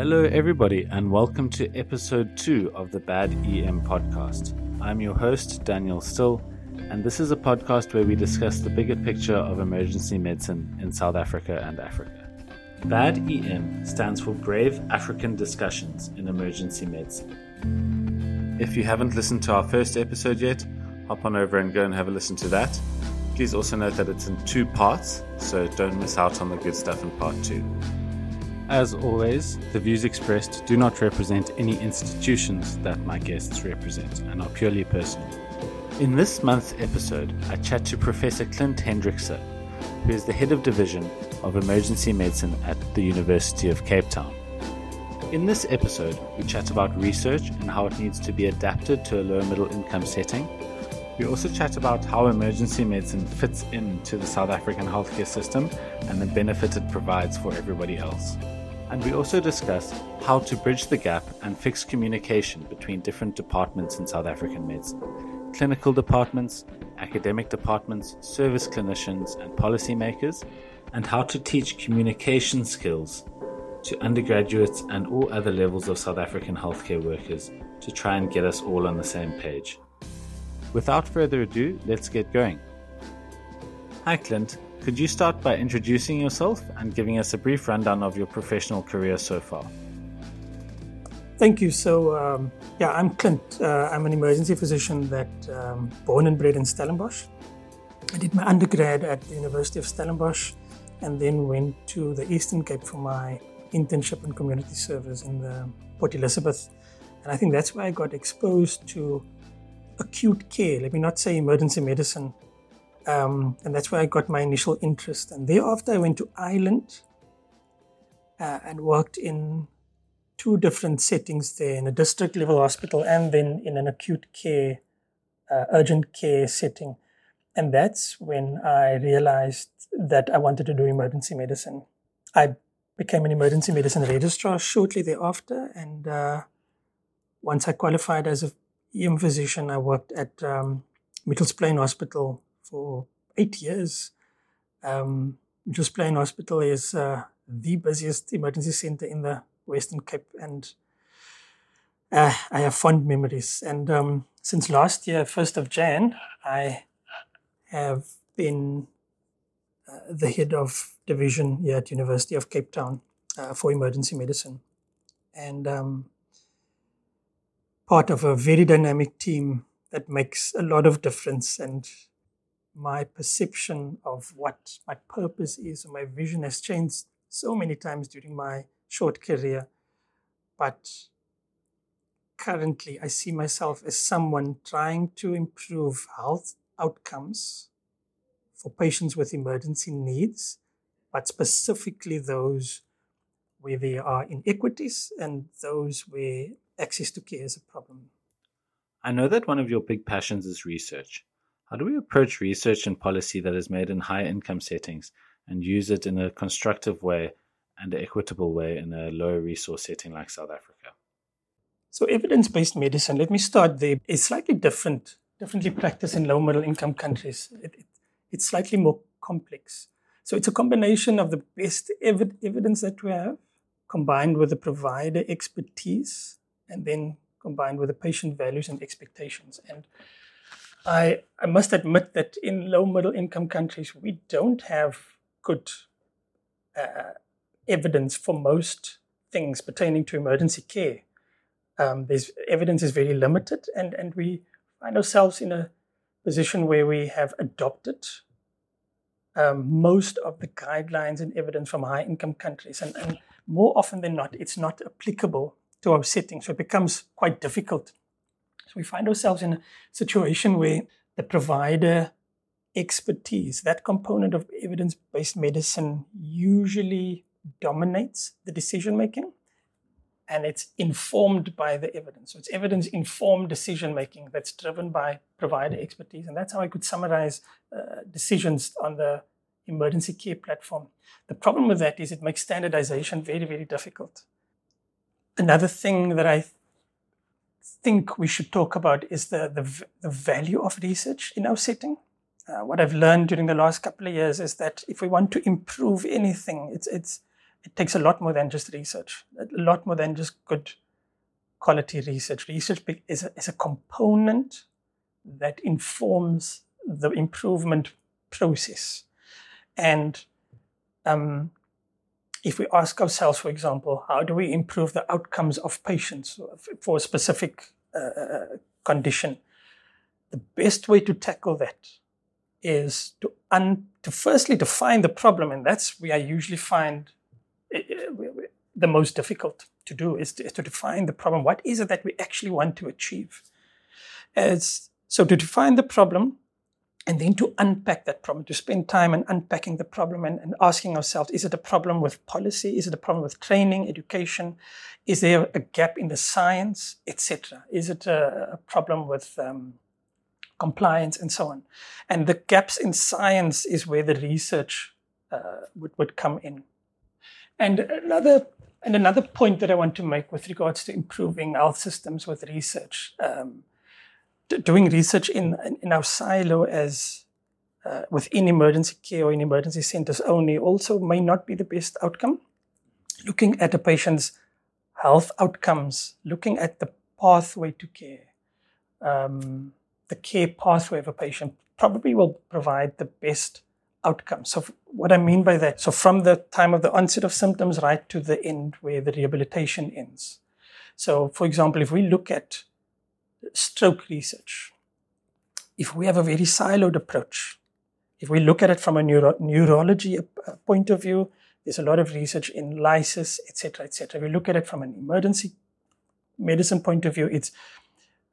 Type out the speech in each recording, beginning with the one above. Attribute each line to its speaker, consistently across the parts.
Speaker 1: Hello, everybody, and welcome to episode two of the Bad EM podcast. I'm your host, Daniel Still, and this is a podcast where we discuss the bigger picture of emergency medicine in South Africa and Africa. BAD EM stands for Brave African Discussions in Emergency Medicine. If you haven't listened to our first episode yet, hop on over and go and have a listen to that. Please also note that it's in two parts, so don't miss out on the good stuff in part two. As always, the views expressed do not represent any institutions that my guests represent and are purely personal. In this month's episode, I chat to Professor Clint Hendrikse, who is the head of division of emergency medicine at the University of Cape Town. In this episode, we chat about research and how it needs to be adapted to a lower middle income setting. We also chat about how emergency medicine fits into the South African healthcare system and the benefit it provides for everybody else and we also discuss how to bridge the gap and fix communication between different departments in South African medicine clinical departments, academic departments, service clinicians, and policymakers, and how to teach communication skills to undergraduates and all other levels of South African healthcare workers to try and get us all on the same page. Without further ado, let's get going. Hi, Clint. Could you start by introducing yourself and giving us a brief rundown of your professional career so far?
Speaker 2: Thank you. So, um, yeah, I'm Clint. Uh, I'm an emergency physician that um, born and bred in Stellenbosch. I did my undergrad at the University of Stellenbosch and then went to the Eastern Cape for my internship and community service in the Port Elizabeth. And I think that's where I got exposed to acute care. Let me not say emergency medicine, um, and that's where I got my initial interest. And thereafter, I went to Ireland uh, and worked in two different settings there in a district level hospital and then in an acute care, uh, urgent care setting. And that's when I realized that I wanted to do emergency medicine. I became an emergency medicine registrar shortly thereafter. And uh, once I qualified as a EM physician, I worked at um, Mitchells Plain Hospital for eight years. Um, Mitchells Plain Hospital is uh, the busiest emergency center in the Western Cape, and uh, I have fond memories. And um, since last year, 1st of Jan, I have been uh, the head of division here at University of Cape Town uh, for emergency medicine. And um, part of a very dynamic team that makes a lot of difference and my perception of what my purpose is or my vision has changed so many times during my short career. But currently, I see myself as someone trying to improve health outcomes for patients with emergency needs, but specifically those where there are inequities and those where access to care is a problem.
Speaker 1: I know that one of your big passions is research. How do we approach research and policy that is made in high income settings and use it in a constructive way and equitable way in a low resource setting like South Africa?
Speaker 2: So, evidence based medicine, let me start there, is slightly different, differently practiced in low middle income countries. It, it, it's slightly more complex. So, it's a combination of the best ev- evidence that we have combined with the provider expertise and then combined with the patient values and expectations. And I, I must admit that in low middle income countries, we don't have good uh, evidence for most things pertaining to emergency care. Um, there's evidence is very limited, and, and we find ourselves in a position where we have adopted um, most of the guidelines and evidence from high income countries. And, and more often than not, it's not applicable to our setting. So it becomes quite difficult so we find ourselves in a situation where the provider expertise, that component of evidence based medicine, usually dominates the decision making and it's informed by the evidence. So it's evidence informed decision making that's driven by provider expertise. And that's how I could summarize uh, decisions on the emergency care platform. The problem with that is it makes standardization very, very difficult. Another thing that I think we should talk about is the, the, the value of research in our setting. Uh, what I've learned during the last couple of years is that if we want to improve anything, it's, it's it takes a lot more than just research, a lot more than just good quality research. Research is a, is a component that informs the improvement process. And um, if we ask ourselves, for example, how do we improve the outcomes of patients for a specific uh, uh, condition, the best way to tackle that is to, un- to firstly define the problem, and that's where I usually find uh, the most difficult to do is to, is to, define the problem. What is it that we actually want to achieve? As, so to define the problem, and then to unpack that problem, to spend time in unpacking the problem and, and, asking ourselves, is it a problem with policy? Is it a problem with training, education? Is there a gap in the science, etc.? Is it a, a problem with um, compliance and so on? And the gaps in science is where the research uh, would, would come in. And another and another point that I want to make with regards to improving health systems with research. Um, doing research in, in our silo as uh, within emergency care or in emergency centers only also may not be the best outcome. Looking at a patient's health outcomes, looking at the pathway to care, um, the care pathway of a patient probably will provide the best outcome. So, what I mean by that, so from the time of the onset of symptoms right to the end where the rehabilitation ends. So, for example, if we look at stroke research, if we have a very siloed approach, if we look at it from a neuro- neurology uh, point of view, there's a lot of research in lysis, etc., etc. If we look at it from an emergency medicine point of view. It's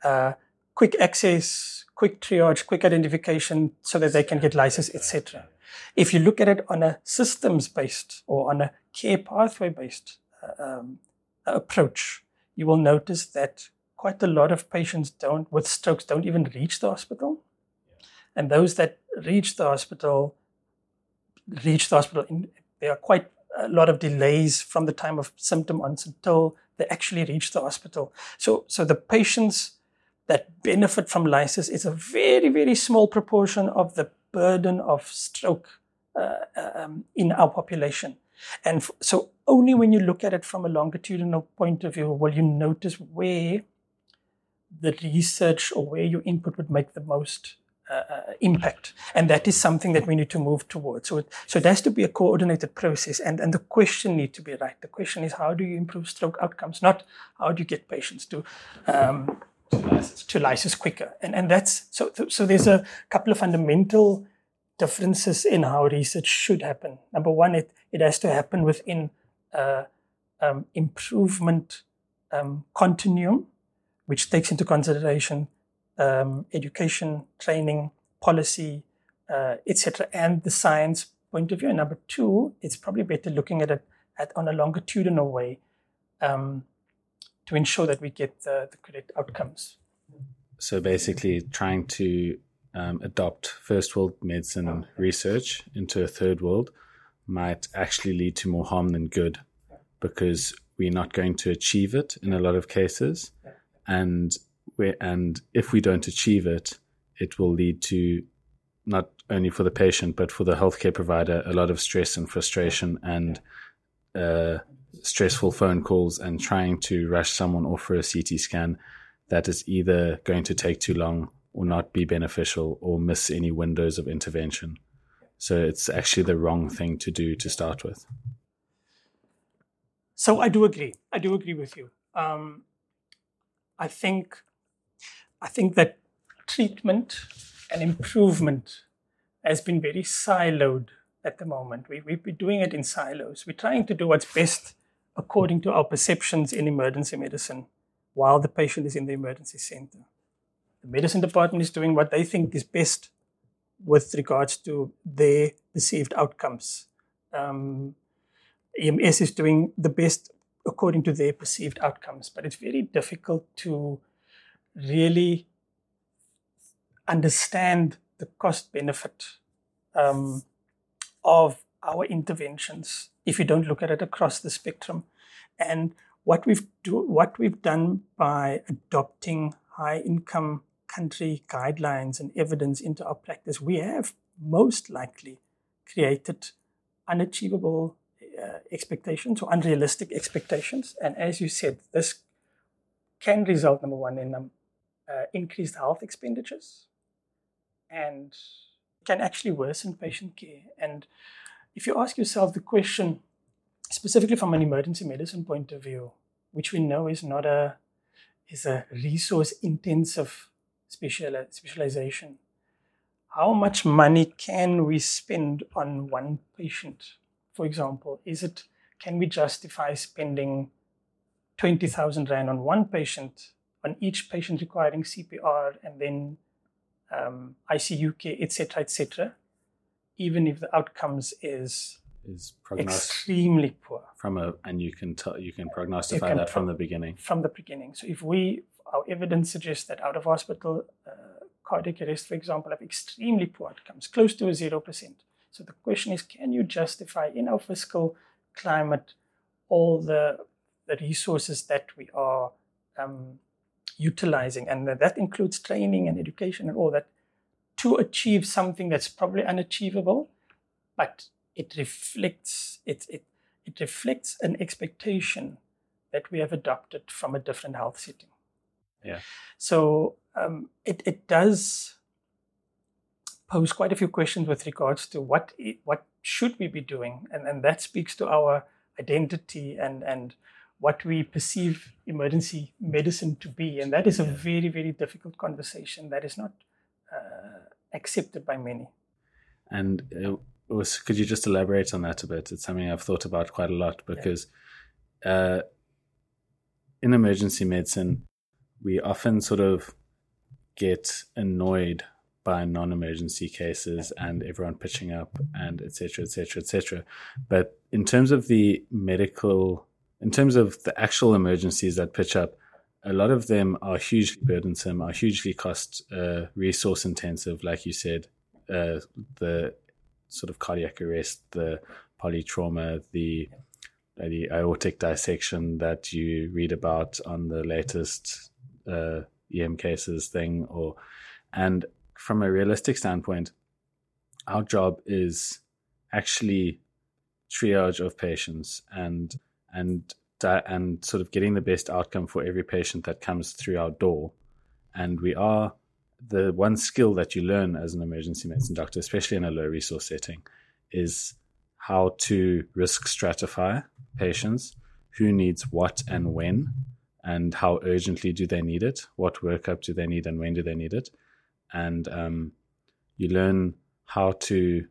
Speaker 2: uh, quick access, quick triage, quick identification, so that they can get lysis, etc. If you look at it on a systems-based or on a care pathway-based uh, um, approach, you will notice that quite a lot of patients don't with strokes don't even reach the hospital. And those that reach the hospital reach the hospital in, there are quite a lot of delays from the time of symptom onset until they actually reach the hospital. So so the patients that benefit from lysis is a very very small proportion of the burden of stroke uh, um, in our population. And f- so only when you look at it from a longitudinal point of view will you notice where the research or where your input would make the most uh, uh, impact. And that is something that we need to move towards. So it, so it has to be a coordinated process and, and the question need to be right. The question is how do you improve stroke outcomes, not how do you get patients to um, to lysis, to lysis quicker. And and that's so so there's a couple of fundamental differences in how research should happen. Number one, it, it has to happen within uh, um, improvement um, continuum which takes into consideration um, education, training, policy, uh, etc., and the science point of view. And number two, it's probably better looking at it at, on a longitudinal way um, to ensure that we get the, correct outcomes.
Speaker 1: So basically, trying to um, adopt first world medicine research into a third world might actually lead to more harm than good because we're not going to achieve it in a lot of cases and we and if we don't achieve it, it will lead to not only for the patient but for the healthcare provider a lot of stress and frustration and uh, stressful phone calls and trying to rush someone off for a CT scan that is either going to take too long or not be beneficial or miss any windows of intervention. So it's actually the wrong thing to do to start with.
Speaker 2: So I do agree. I do agree with you. Um, I think I think that treatment and improvement has been very siloed at the moment. We, we've been doing it in silos. We're trying to do what's best according to our perceptions in emergency medicine while the patient is in the emergency center. The medicine department is doing what they think is best with regards to their perceived outcomes. Um, EMS is doing the best according to their perceived outcomes. But it's very difficult to really understand the cost benefit um, of our interventions if you don't look at it across the spectrum. And what we've do, what we've done by adopting high income country guidelines and evidence into our practice, we have most likely created unachievable uh, expectations or unrealistic expectations. And as you said, this can result, number one, in um, uh, increased health expenditures and can actually worsen patient care. And if you ask yourself the question, specifically from an emergency medicine point of view, which we know is not a is a resource intensive special, specialization. How much money can we spend on one patient? For example, is it can we justify spending 20,000 Rand on one patient, on each patient requiring CPR and then um, ICU care, etc., etc., even if the outcomes is
Speaker 1: is
Speaker 2: extremely poor.
Speaker 1: From a and you can tell you can prognostify you can that from the beginning.
Speaker 2: From the beginning. So if we our evidence suggests that out of hospital uh, cardiac arrest, for example, have extremely poor outcomes, close to a zero percent. So the question is, can you justify in our fiscal climate all the the resources that we are um, utilizing, and that includes training and education and all that, to achieve something that's probably unachievable, but it reflects it, it, it reflects an expectation that we have adopted from a different health setting.
Speaker 1: Yeah.
Speaker 2: So um, it, it does pose quite a few questions with regards to what what should we be doing, and, and that speaks to our identity and and what we perceive emergency medicine to be, and that is a very very difficult conversation that is not uh, accepted by many.
Speaker 1: And uh, was, could you just elaborate on that a bit? It's something I've thought about quite a lot because yeah. uh, in emergency medicine, we often sort of get annoyed by non-emergency cases and everyone pitching up and etc etc etc but in terms of the medical in terms of the actual emergencies that pitch up a lot of them are hugely burdensome are hugely cost uh, resource intensive like you said uh, the sort of cardiac arrest, the polytrauma, the the aortic dissection that you read about on the latest uh, EM cases thing, or and from a realistic standpoint, our job is actually triage of patients and and and sort of getting the best outcome for every patient that comes through our door, and we are the one skill that you learn as an emergency medicine doctor, especially in a low resource setting, is how to risk stratify patients, who needs what and when, and how urgently do they need it, what workup do they need, and when do they need it, and um, you learn how to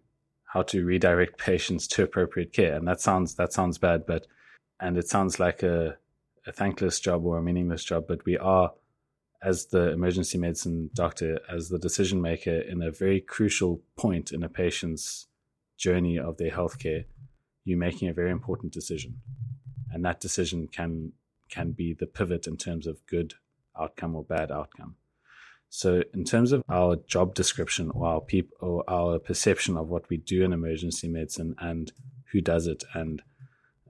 Speaker 1: how to redirect patients to appropriate care. And that sounds that sounds bad, but and it sounds like a, a thankless job or a meaningless job, but we are as the emergency medicine doctor, as the decision maker in a very crucial point in a patient's journey of their healthcare, you're making a very important decision. And that decision can can be the pivot in terms of good outcome or bad outcome. So, in terms of our job description or our peop- or our perception of what we do in emergency medicine and who does it, and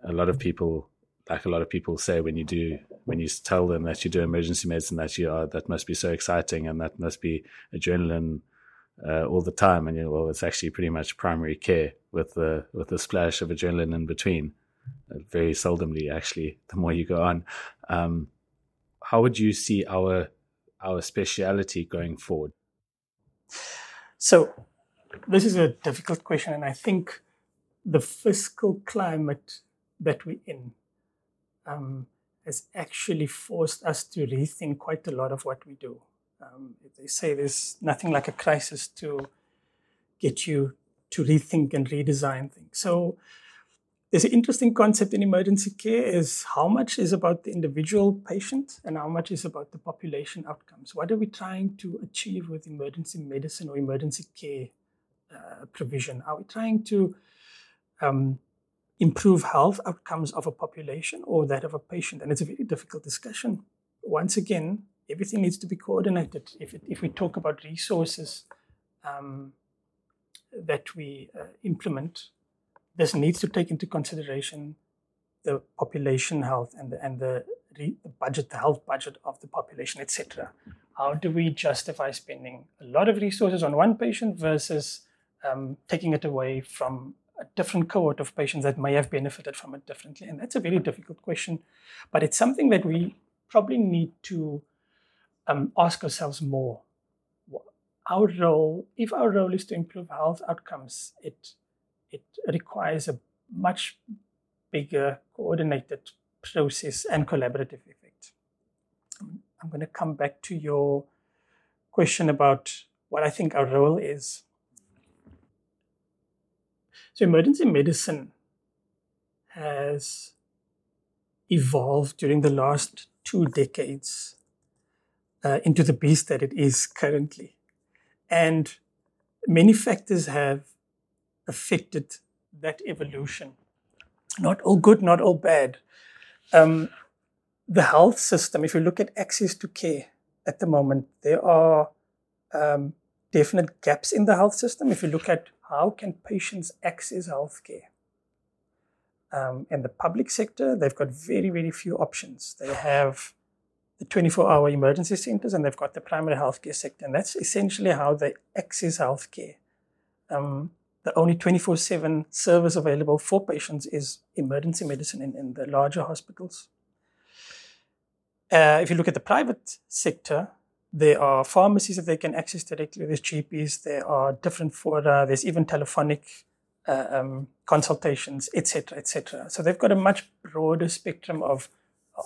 Speaker 1: a lot of people like a lot of people say when you do when you tell them that you do emergency medicine that you are that must be so exciting and that must be adrenaline uh, all the time. And you know, well it's actually pretty much primary care with the with a splash of adrenaline in between. Uh, very seldomly actually the more you go on. Um, how would you see our our speciality going forward
Speaker 2: so this is a difficult question and i think the fiscal climate that we're in um, has actually forced us to rethink quite a lot of what we do. Um, they say there's nothing like a crisis to get you to rethink and redesign things. So there's an interesting concept in emergency care is how much is about the individual patient and how much is about the population outcomes. What are we trying to achieve with emergency medicine or emergency care uh, provision? Are we trying to um, improve health outcomes of a population or that of a patient. And it's a very difficult discussion. Once again, everything needs to be coordinated. If, it, if we talk about resources um, that we uh, implement, this needs to take into consideration the population health and the, and the, the budget, the health budget of the population, etc. How do we justify spending a lot of resources on one patient versus um, taking it away from a different cohort of patients that may have benefited from it differently? And that's a very difficult question, but it's something that we probably need to um, ask ourselves more. Our role, if our role is to improve health outcomes, it it requires a much bigger coordinated process and collaborative effect. I'm going to come back to your question about what I think our role is. So, emergency medicine has evolved during the last two decades uh, into the beast that it is currently. And many factors have affected that evolution. Not all good, not all bad. Um, the health system, if you look at access to care at the moment, there are um, definite gaps in the health system. If you look at how can patients access healthcare, um, in the public sector, they've got very, very few options. They have the 24 hour emergency centers and they've got the primary healthcare sector. And that's essentially how they access healthcare. Um, the only 24 7 service available for patients is emergency medicine in, in the larger hospitals. Uh, if you look at the private sector, there are pharmacies that they can access directly. There's GPs. There are different fora. There's even telephonic uh, um, consultations, etc., etc. So they've got a much broader spectrum of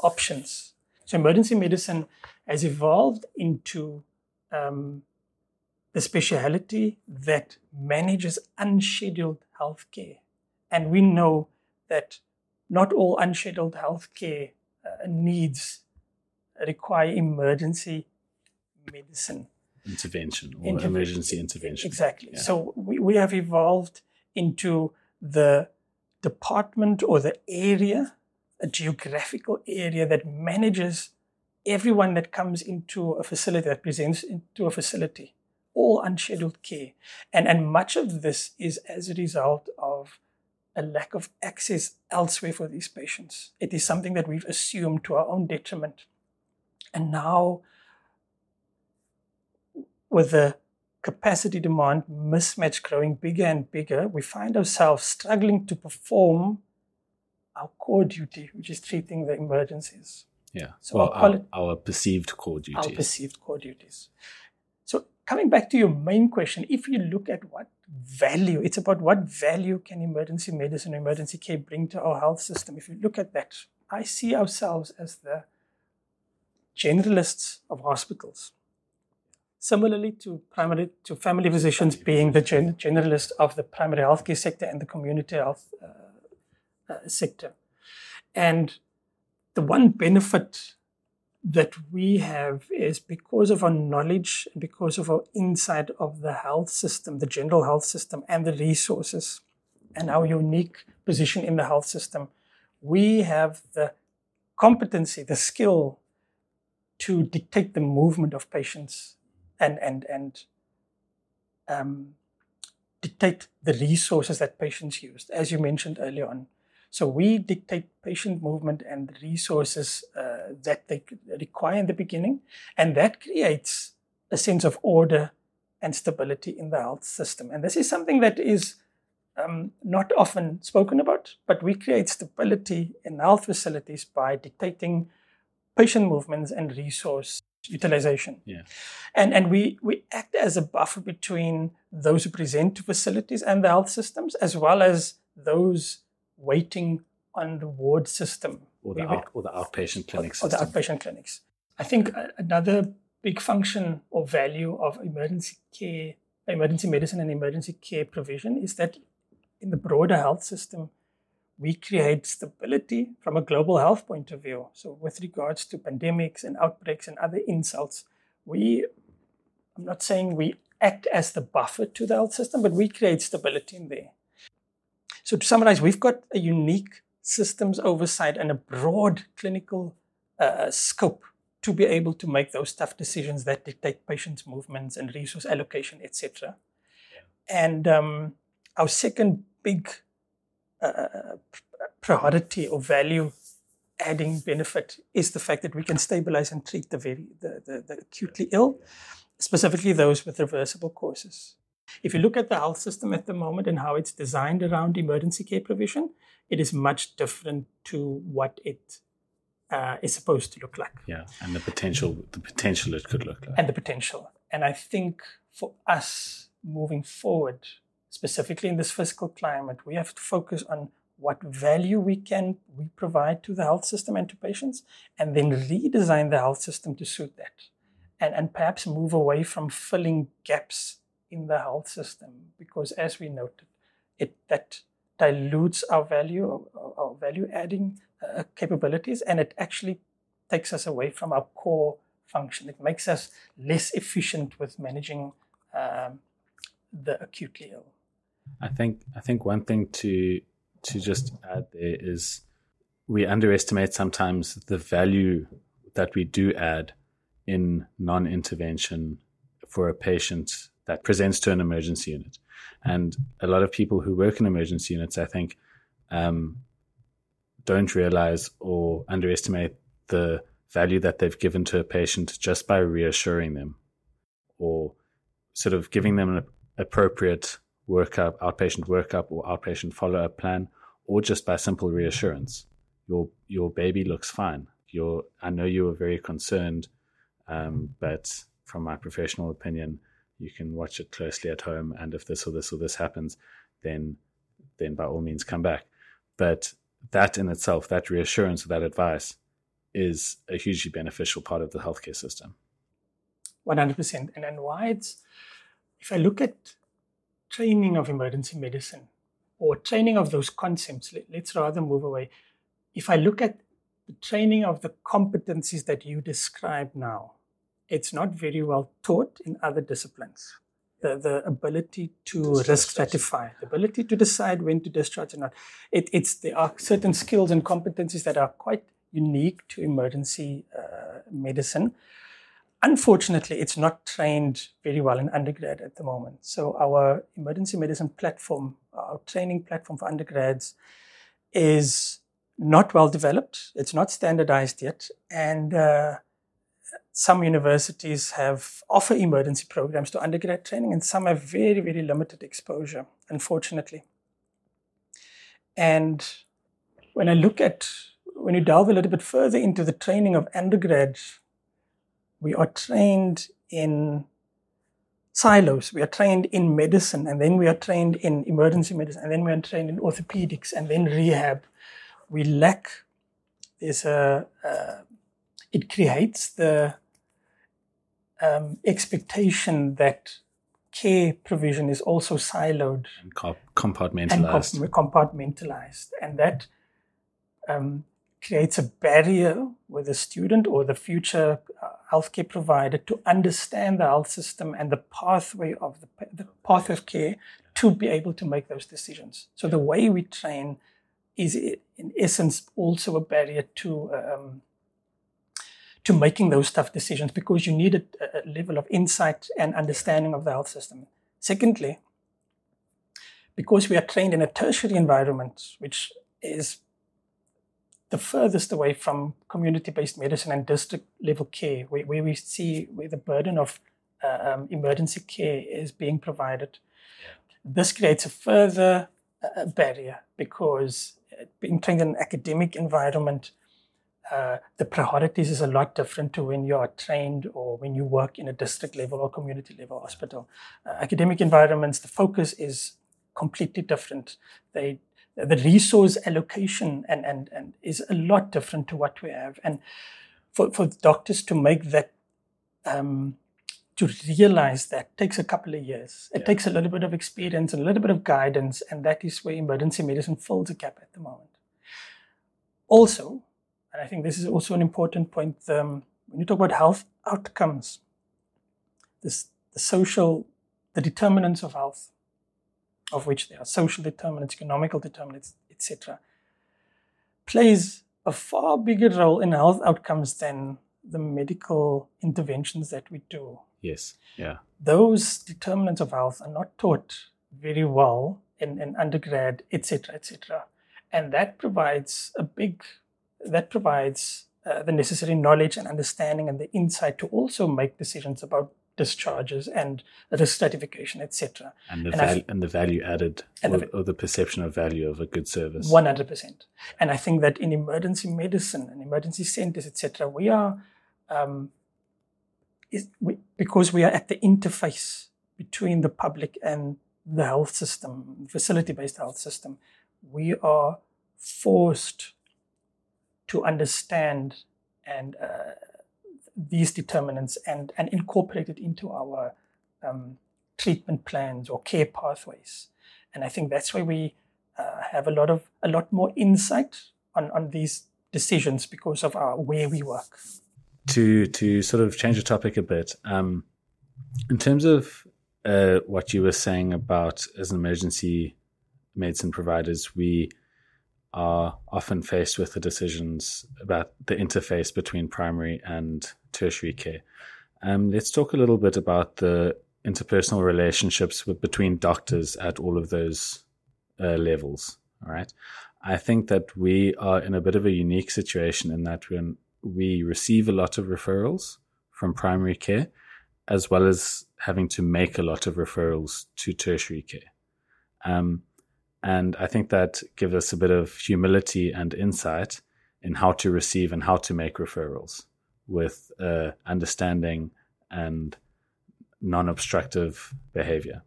Speaker 2: options. So emergency medicine has evolved into um, the speciality that manages unscheduled healthcare, and we know that not all unscheduled healthcare uh, needs require emergency medicine
Speaker 1: intervention or Interven- emergency intervention.
Speaker 2: Exactly. Yeah. So we, we have evolved into the department or the area, a geographical area that manages everyone that comes into a facility, that presents into a facility, all unscheduled care. And, and much of this is as a result of a lack of access elsewhere for these patients. It is something that we've assumed to our own detriment. And now, with the capacity demand mismatch growing bigger and bigger, we find ourselves struggling to perform our core duty, which is treating the emergencies.
Speaker 1: Yeah. So well, our, our, our, perceived core duties.
Speaker 2: Our perceived core duties. Coming back to your main question, if you look at what value, it's about what value can emergency medicine, emergency care bring to our health system. If you look at that, I see ourselves as the generalists of hospitals similarly to primary to family physicians being the gen- generalist of the primary healthcare sector and the community health uh, uh, sector. And the one benefit that we have is because of our knowledge, because of our insight of the health system, the general health system, and the resources, and our unique position in the health system, we have the competency, the skill to dictate the movement of patients and and and um, dictate the resources that patients use, as you mentioned earlier on. So we dictate patient movement and resources uh, that they require in the beginning, and that creates a sense of order and stability in the health system. And this is something that is um, not often spoken about, but we create stability in health facilities by dictating patient movements and resource utilization.
Speaker 1: Yeah.
Speaker 2: And and we we act as a buffer between those who present to facilities and the health systems, as well as those waiting on the ward system.
Speaker 1: Or the, out, or the outpatient clinics. Or,
Speaker 2: or the outpatient clinics. I think uh, another big function or value of emergency care, emergency medicine and emergency care provision is that in the broader health system, we create stability from a global health point of view. So, with regards to pandemics and outbreaks and other insults, we, I'm not saying we act as the buffer to the health system, but we create stability in there. So, to summarize, we've got a unique systems oversight and a broad clinical uh, scope to be able to make those tough decisions that dictate patients' movements and resource allocation, etc. Yeah. And um, our second big uh, priority or value adding benefit is the fact that we can stabilize and treat the very the, the, the acutely ill, specifically those with reversible causes. If you look at the health system at the moment and how it's designed around emergency care provision, it is much different to what it uh, is supposed to look like.
Speaker 1: Yeah, and the potential, the potential it could look like,
Speaker 2: and the potential. And I think for us moving forward, specifically in this fiscal climate, we have to focus on what value we can we provide to the health system and to patients, and then redesign the health system to suit that, and and perhaps move away from filling gaps in the health system because, as we noted, it that dilutes our value, our, our value adding uh, capabilities, and it actually takes us away from our core function. It makes us less efficient with managing um, the acutely ill.
Speaker 1: I think I think one thing to to just add there is we underestimate sometimes the value that we do add in non-intervention for a patient that presents to an emergency unit. And a lot of people who work in emergency units, I think, um, don't realize or underestimate the value that they've given to a patient just by reassuring them or sort of giving them an appropriate workup, outpatient workup or outpatient follow up plan, or just by simple reassurance. Your your baby looks fine. I know you were very concerned, um, but from my professional opinion, you can watch it closely at home. And if this or this or this happens, then then by all means come back. But that in itself, that reassurance, that advice, is a hugely beneficial part of the healthcare system.
Speaker 2: 100%. And, and why it's, if I look at training of emergency medicine or training of those concepts, let, let's rather move away. If I look at the training of the competencies that you describe now, it's not very well taught in other disciplines. The, the ability to risk stratify, the ability to decide when to discharge or not. It, it's there are certain skills and competencies that are quite unique to emergency uh, medicine. Unfortunately, it's not trained very well in undergrad at the moment. So, our emergency medicine platform, our training platform for undergrads, is not well developed. It's not standardized yet. And uh, some universities have offer emergency programs to undergrad training, and some have very, very limited exposure, unfortunately. And when I look at when you delve a little bit further into the training of undergrads, we are trained in silos. We are trained in medicine, and then we are trained in emergency medicine, and then we are trained in orthopedics, and then rehab. We lack. There's a. Uh, it creates the um, expectation that care provision is also siloed
Speaker 1: and compartmentalized,
Speaker 2: and compartmentalized, and that um, creates a barrier with the student or the future uh, healthcare provider to understand the health system and the pathway of the, the path of care to be able to make those decisions. So the way we train is in essence also a barrier to um, to making those tough decisions because you need a, a level of insight and understanding of the health system. Secondly, because we are trained in a tertiary environment, which is the furthest away from community-based medicine and district level care, where, where we see where the burden of uh, um, emergency care is being provided. This creates a further uh, barrier because uh, being trained in an academic environment, uh, the priorities is a lot different to when you are trained or when you work in a district level or community level hospital. Uh, academic environments, the focus is completely different. They the resource allocation and, and, and is a lot different to what we have. And for, for doctors to make that, um, to realize that takes a couple of years. It yeah. takes a little bit of experience and a little bit of guidance, and that is where emergency medicine fills a gap at the moment. Also, and I think this is also an important point, um, when you talk about health outcomes, this, the social, the determinants of health, of which there are social determinants, economical determinants, etc., plays a far bigger role in health outcomes than the medical interventions that we do.
Speaker 1: Yes, yeah.
Speaker 2: Those determinants of health are not taught very well in, in undergrad, etc., etc., and that provides a big, that provides uh, the necessary knowledge and understanding and the insight to also make decisions about discharges and risk stratification, etc.
Speaker 1: And the val- and the value added or, the, or the perception of value of a good service.
Speaker 2: One hundred percent. And I think that in emergency medicine and emergency centers, etc., we are um, is we, because we are at the interface between the public and the health system, facility-based health system. We are forced to understand and uh, these determinants and, and incorporate it into our um, treatment plans or care pathways. And I think that's why we uh, have a lot of a lot more insight on, on these decisions because of our where we work.
Speaker 1: To to sort of change the topic a bit, um, in terms of uh, what you were saying about as an emergency medicine providers, we are often faced with the decisions about the interface between primary and tertiary care. Um, let's talk a little bit about the interpersonal relationships with, between doctors at all of those uh, levels. All right. I think that we are in a bit of a unique situation in that when we receive a lot of referrals from primary care, as well as having to make a lot of referrals to tertiary care. Um, and I think that gives us a bit of humility and insight in how to receive and how to make referrals with uh, understanding and non obstructive behavior.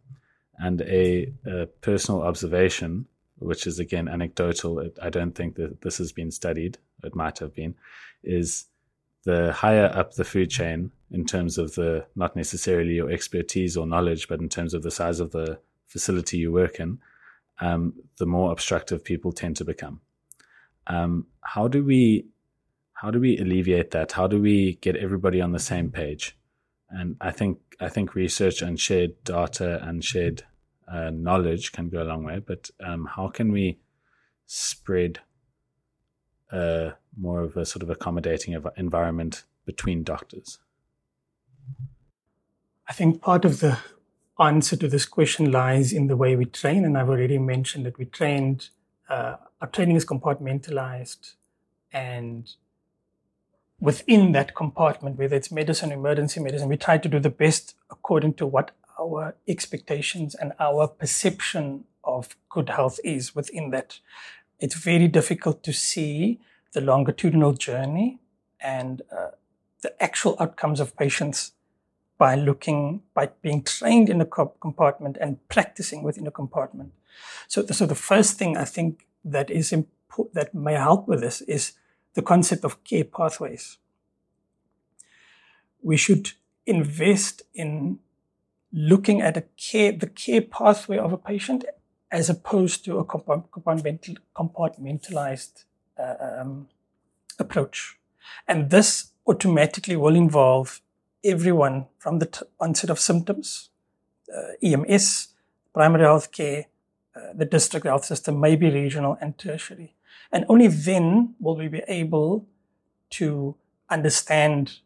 Speaker 1: And a, a, personal observation, which is again anecdotal, I don't think that this has been studied, it might have been, is the higher up the food chain in terms of the not necessarily your expertise or knowledge, but in terms of the size of the facility you work in, um, the more obstructive people tend to become. Um, how do we how do we alleviate that? How do we get everybody on the same page? And I think I think research and shared data and shared uh, knowledge can go a long way. But um, how can we spread uh, more of a sort of accommodating environment between doctors?
Speaker 2: I think part of the answer to this question lies in the way we train. And I've already mentioned that we trained, uh, our training is compartmentalized. And within that compartment, whether it's medicine, emergency medicine, we try to do the best according to what our expectations and our perception of good health is within that. It's very difficult to see the longitudinal journey and uh, the actual outcomes of patients by looking, by being trained in a compartment and practicing within a compartment. So, the, so the first thing I think that is important, that may help with this is the concept of care pathways. We should invest in looking at a care, the care pathway of a patient as opposed to a compartmental, compartmentalized uh, um, approach. And this automatically will involve everyone from the t- onset of symptoms, uh, EMS, primary health care, uh, the district health system, maybe regional and tertiary. And only then will we be able to understand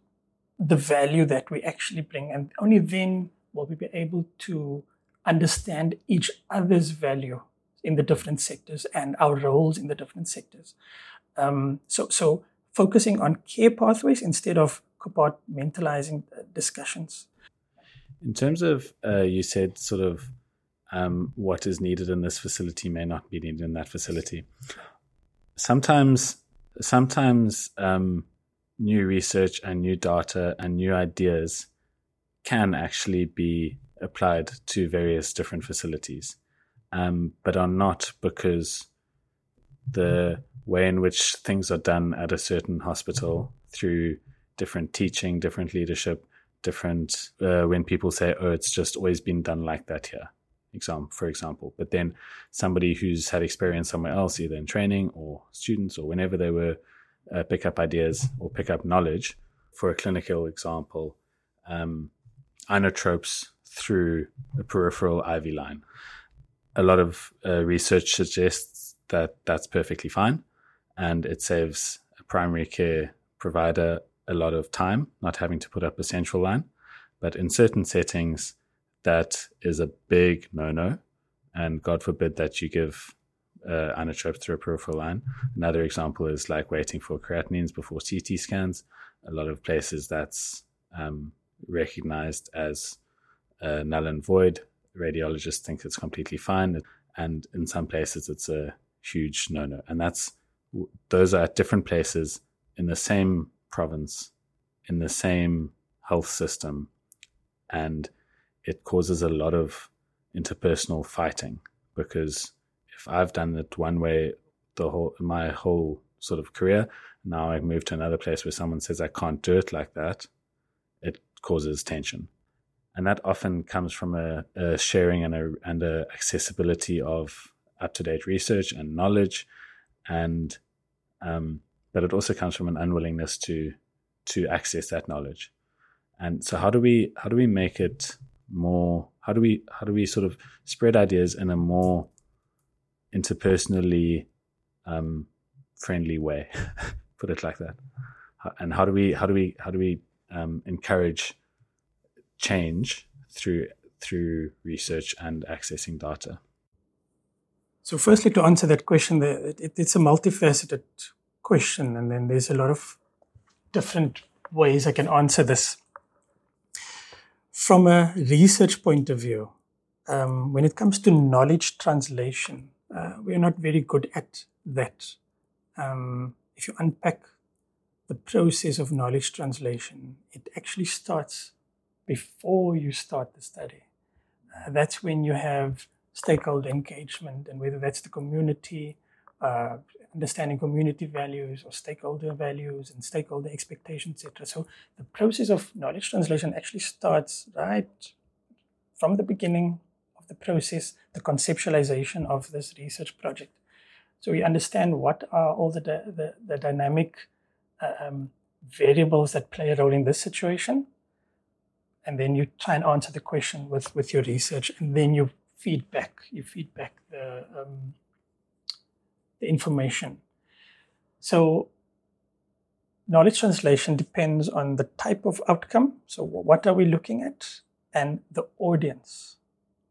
Speaker 2: the value that we actually bring. And only then will we be able to understand each other's value in the different sectors and our roles in the different sectors. Um, so, so focusing on care pathways instead of compartmentalizing discussions.
Speaker 1: In terms of, uh, you said sort of um, what is needed in this facility may not be needed in that facility. Sometimes, sometimes um, new research and new data and new ideas can actually be applied to various different facilities, um, but are not because the way in which things are done at a certain hospital through different teaching, different leadership, different uh, when people say, "Oh, it's just always been done like that here." Example, for example, but then somebody who's had experience somewhere else, either in training or students or whenever they were uh, pick up ideas or pick up knowledge. For a clinical example, um, inotropes through a peripheral IV line. A lot of uh, research suggests that that's perfectly fine, and it saves a primary care provider a lot of time not having to put up a central line. But in certain settings, that is a big no no. And God forbid that you give uh, inotrope through a peripheral line. Another example is like waiting for creatinines before CT scans. A lot of places that's um, recognized as uh, null and void. Radiologists think it's completely fine, and in some places it's a huge no-no. And that's those are at different places in the same province, in the same health system, and it causes a lot of interpersonal fighting because if I've done it one way the whole my whole sort of career, now I move to another place where someone says I can't do it like that, it causes tension. And that often comes from a, a sharing and a and a accessibility of up to date research and knowledge, and um, but it also comes from an unwillingness to to access that knowledge. And so, how do we how do we make it more? How do we how do we sort of spread ideas in a more interpersonally um, friendly way? Put it like that. And how do we how do we how do we um, encourage change through through research and accessing data?
Speaker 2: So, firstly, to answer that question, it's a multifaceted question, and then there's a lot of different ways I can answer this. From a research point of view, um, when it comes to knowledge translation, uh, we're not very good at that. Um, if you unpack the process of knowledge translation, it actually starts before you start the study. Uh, that's when you have stakeholder engagement and whether that's the community, uh, understanding community values or stakeholder values and stakeholder expectations, etc. So the process of knowledge translation actually starts right from the beginning of the process, the conceptualization of this research project. So we understand what are all the, the, the dynamic uh, um, variables that play a role in this situation. And then you try and answer the question with, with your research, and then you feedback. You feedback the um, the information. So knowledge translation depends on the type of outcome. So what are we looking at, and the audience.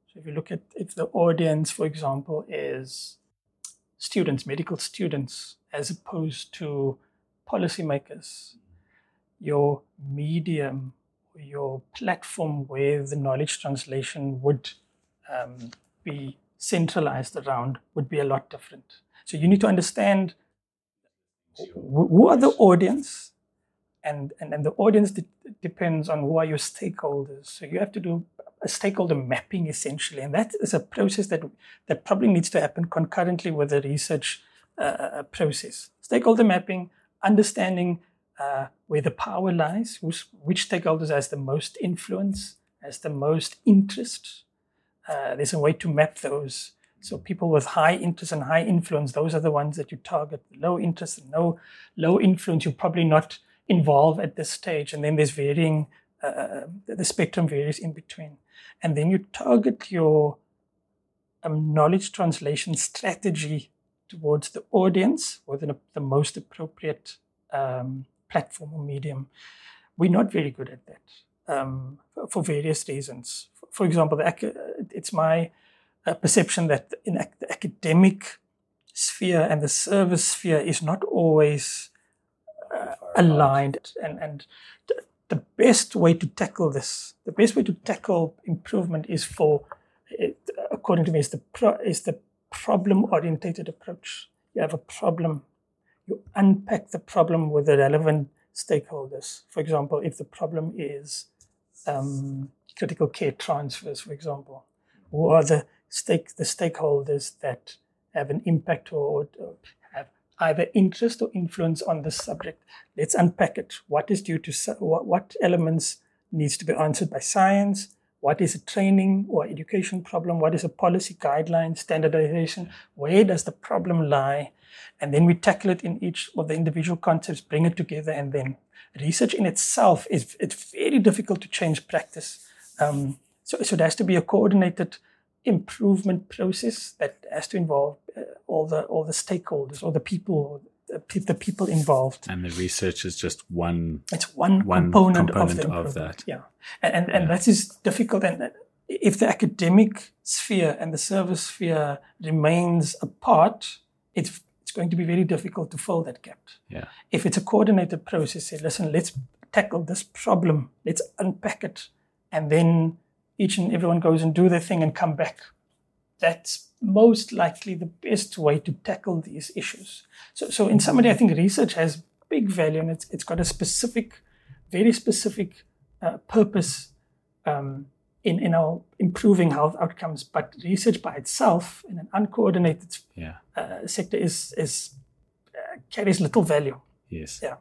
Speaker 2: So if you look at if the audience, for example, is students, medical students, as opposed to policymakers, your medium, your platform where the knowledge translation would um, be centralized around would be a lot different. So you need to understand who are the audience, and, and, and the audience de- depends on who are your stakeholders. So you have to do a stakeholder mapping essentially, and that is a process that that probably needs to happen concurrently with the research uh, uh process. Stakeholder mapping, understanding uh, where the power lies, which stakeholders has the most influence, has the most interest, uh, there's a way to map those. So people with high interest and high influence, those are the ones that you target. Low interest and no low influence, you're probably not involve at this stage. And then there's varying, uh, uh, the spectrum varies in between. And then you target your um, knowledge translation strategy towards the audience within a, the most appropriate um, platform or medium. We're not very good at that um, for various reasons. For example, it's my uh, perception that in the academic sphere and the service sphere is not always uh, aligned. And, and the best way to tackle this, the best way to tackle improvement is for, it, according to me, is the, pro, is the problem orientated approach. You have a problem, you unpack the problem with the relevant stakeholders. For example, if the problem is um, critical care transfers, for example? Who are the stake the stakeholders that have an impact or, or have either interest or influence on this subject? Let's unpack it. What is due to what, what elements needs to be answered by science? What is a training or education problem? What is a policy guideline, standardization? Where does the problem lie? And then we tackle it in each of the individual concepts, bring it together, and then research in itself is it's very difficult to change practice. Um, so, so there has to be a coordinated improvement process that has to involve uh, all the all the stakeholders or the people the people involved.
Speaker 1: And the research is just one.
Speaker 2: It's one, one component, component, of,
Speaker 1: of that.
Speaker 2: Yeah, and and, and yeah. that is difficult. And if the academic sphere and the service sphere remains apart, it's it's going to be very difficult to fill that gap.
Speaker 1: Yeah.
Speaker 2: If it's a coordinated process, say, listen, let's tackle this problem. Let's unpack it. And then each and everyone goes and do their thing and come back. That's most likely the best way to tackle these issues. So, so in summary, I think research has big value and it's, it's got a specific, very specific uh, purpose um, in, in our improving health outcomes. But research by itself in an uncoordinated
Speaker 1: Yeah.
Speaker 2: uh, sector is, is uh, carries little value.
Speaker 1: Yes.
Speaker 2: Yeah.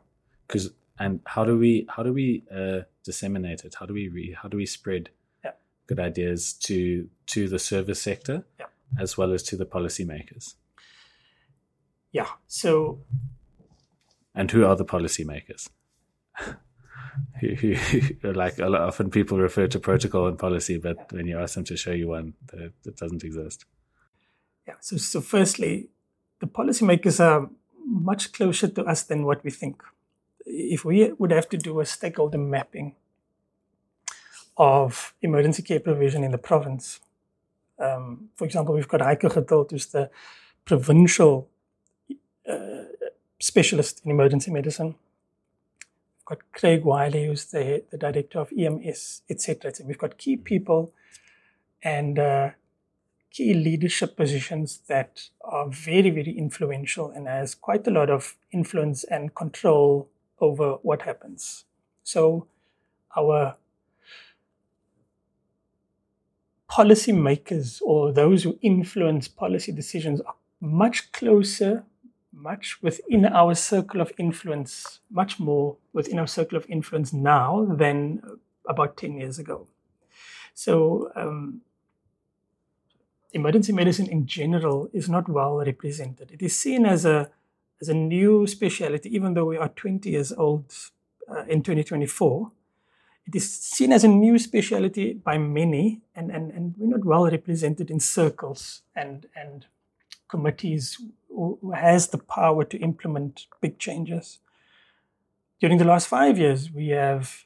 Speaker 1: Because and how do we how do we uh, disseminate it? How do we re, how do we spread. Good ideas to to the service sector
Speaker 2: Yeah.
Speaker 1: as well as to the policymakers?
Speaker 2: Yeah. So
Speaker 1: And who are the policymakers? who, who, who- like a lot, often people refer to protocol and policy, but when you ask them to show you one, that it doesn't exist.
Speaker 2: Yeah. So, so firstly, the policymakers are much closer to us than what we think. If we would have to do a stakeholder mapping of emergency care provision in the province, um, for example, we've got Heike Geduld, who's the provincial uh, specialist in emergency medicine. We've got Craig Wylie, who's the, the director of EMS, etc. Et we've got key people and uh, key leadership positions that are very, very influential and has quite a lot of influence and control over what happens. So our policymakers or those who influence policy decisions are much closer, much within our circle of influence, much more within our circle of influence now than about 10 years ago. So, um, emergency medicine in general is not well represented. It is seen as a as a new specialty, even though we are 20 years old uh, in 2024. It is seen as a new speciality by many, and, and, and we're not well represented in circles and, and committees who, has the power to implement big changes. During the last five years, we have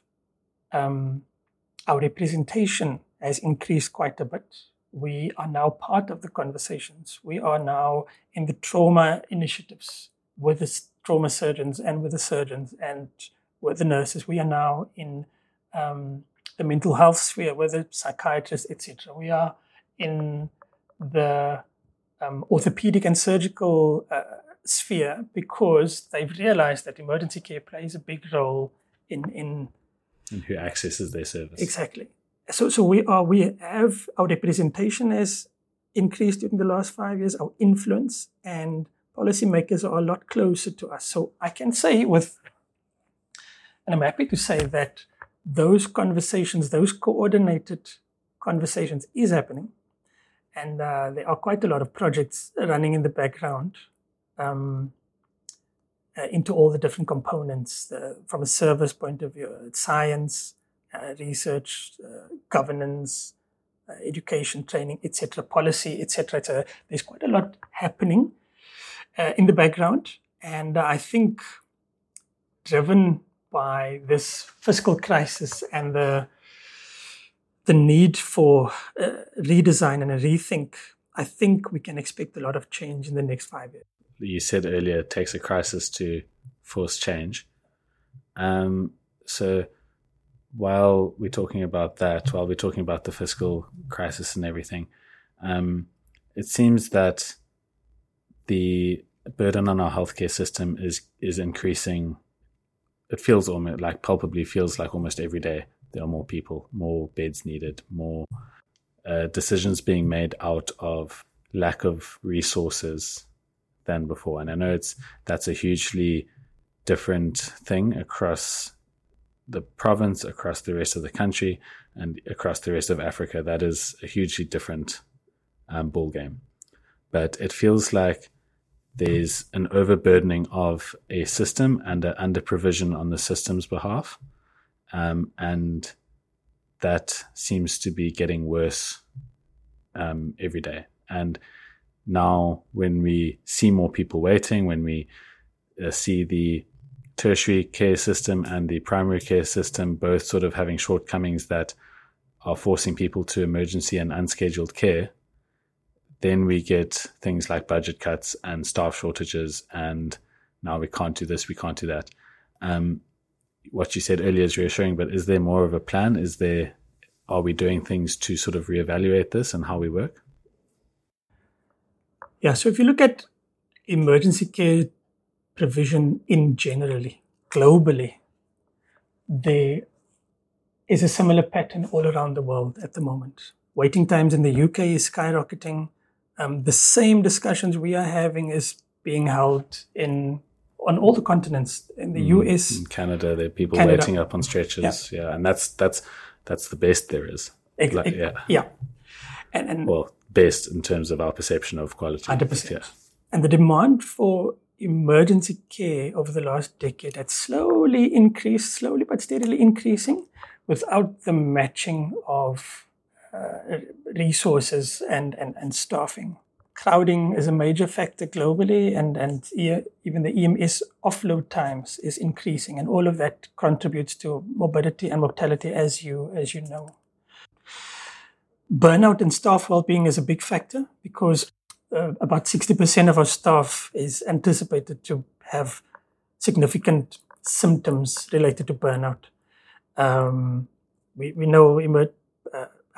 Speaker 2: um, our representation has increased quite a bit we are now part of the conversations. We are now in the trauma initiatives with the trauma surgeons and with the surgeons and with the nurses. We are now in um, the mental health sphere whether psychiatrists, etc. We are in the um, orthopedic and surgical uh, sphere because they've realized that emergency care plays a big role in in
Speaker 1: And who accesses their service?
Speaker 2: Exactly. So, so we are we have our representation has increased in the last five years. Our influence and policymakers are a lot closer to us. So I can say with, and I'm happy to say that those conversations, those coordinated conversations, is happening, and uh, there are quite a lot of projects running in the background. Um, uh, into all the different components uh, from a service point of view, science, uh, research, uh, governance, uh, education, training, etc., policy, etc. So there's quite a lot happening uh, in the background, and I think driven by this fiscal crisis and the the need for uh, redesign and a rethink, I think we can expect a lot of change in the next five years.
Speaker 1: you said earlier it takes a crisis to force change. Um, so while we're talking about that, while we're talking about the fiscal crisis and everything, um, it seems that the burden on our healthcare system is is increasing. It feels almost like palpably feels like almost every day there are more people, more beds needed, more uh, decisions being made out of lack of resources than before. And I know it's that's a hugely different thing across the province, across the rest of the country, and across the rest of Africa. That is a hugely different um, ball game. But it feels like there's an overburdening of a system and an under provision on the system's behalf, um, and that seems to be getting worse um, every day. And now when we see more people waiting, when we uh, see the tertiary care system and the primary care system both sort of having shortcomings that are forcing people to emergency and unscheduled care, then we get things like budget cuts and staff shortages, and now we can't do this, we can't do that. Um, what you said earlier is reassuring, but is there more of a plan? Is there, are we doing things to sort of reevaluate this and how we work?
Speaker 2: Yeah. So if you look at emergency care provision in generally, globally, there is a similar pattern all around the world at the moment. Waiting times in the UK is skyrocketing. Um, the same discussions we are having is being held in on all the continents in the mm, US,
Speaker 1: in Canada. There are people Canada. waiting up on stretchers. Yeah. yeah. and that's that's that's the best there is.
Speaker 2: It, like, it, yeah, yeah,
Speaker 1: and, and well, best in terms of our perception of quality.
Speaker 2: Hundred percent. And the demand for emergency care over the last decade had slowly increased, slowly but steadily increasing, without the matching of resources and, and, and staffing. Crowding is a major factor globally, and, and even the EMS offload times is increasing, and all of that contributes to morbidity and mortality, as you as you know. Burnout and staff well-being is a big factor because uh, about 60% of our staff is anticipated to have significant symptoms related to burnout. Um, we, we know emer- uh,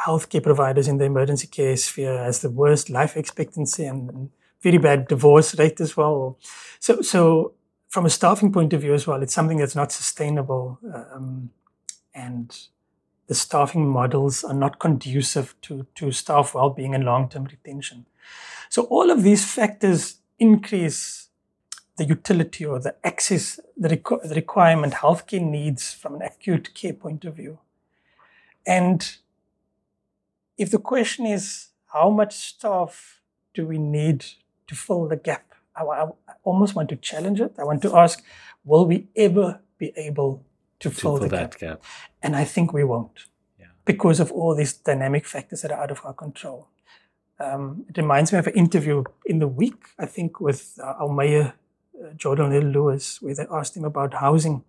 Speaker 2: healthcare providers in the emergency care sphere has the worst life expectancy and, very bad divorce rate as well. So, so from a staffing point of view as well, it's something that's not sustainable, um, and the staffing models are not conducive to to staff well-being and long-term retention. So all of these factors increase the utility or the access, the, requ- the requirement healthcare needs from an acute care point of view. And if the question is, how much staff do we need to fill the gap? I, I, almost want to challenge it. I want to ask, will we ever be able to, to fill, fill the gap? gap? And I think we won't yeah. because of all these dynamic factors that are out of our control. Um, it reminds me of an interview in the week, I think, with uh, our mayor, uh, Geordin Hill-Lewis, where they asked him about housing.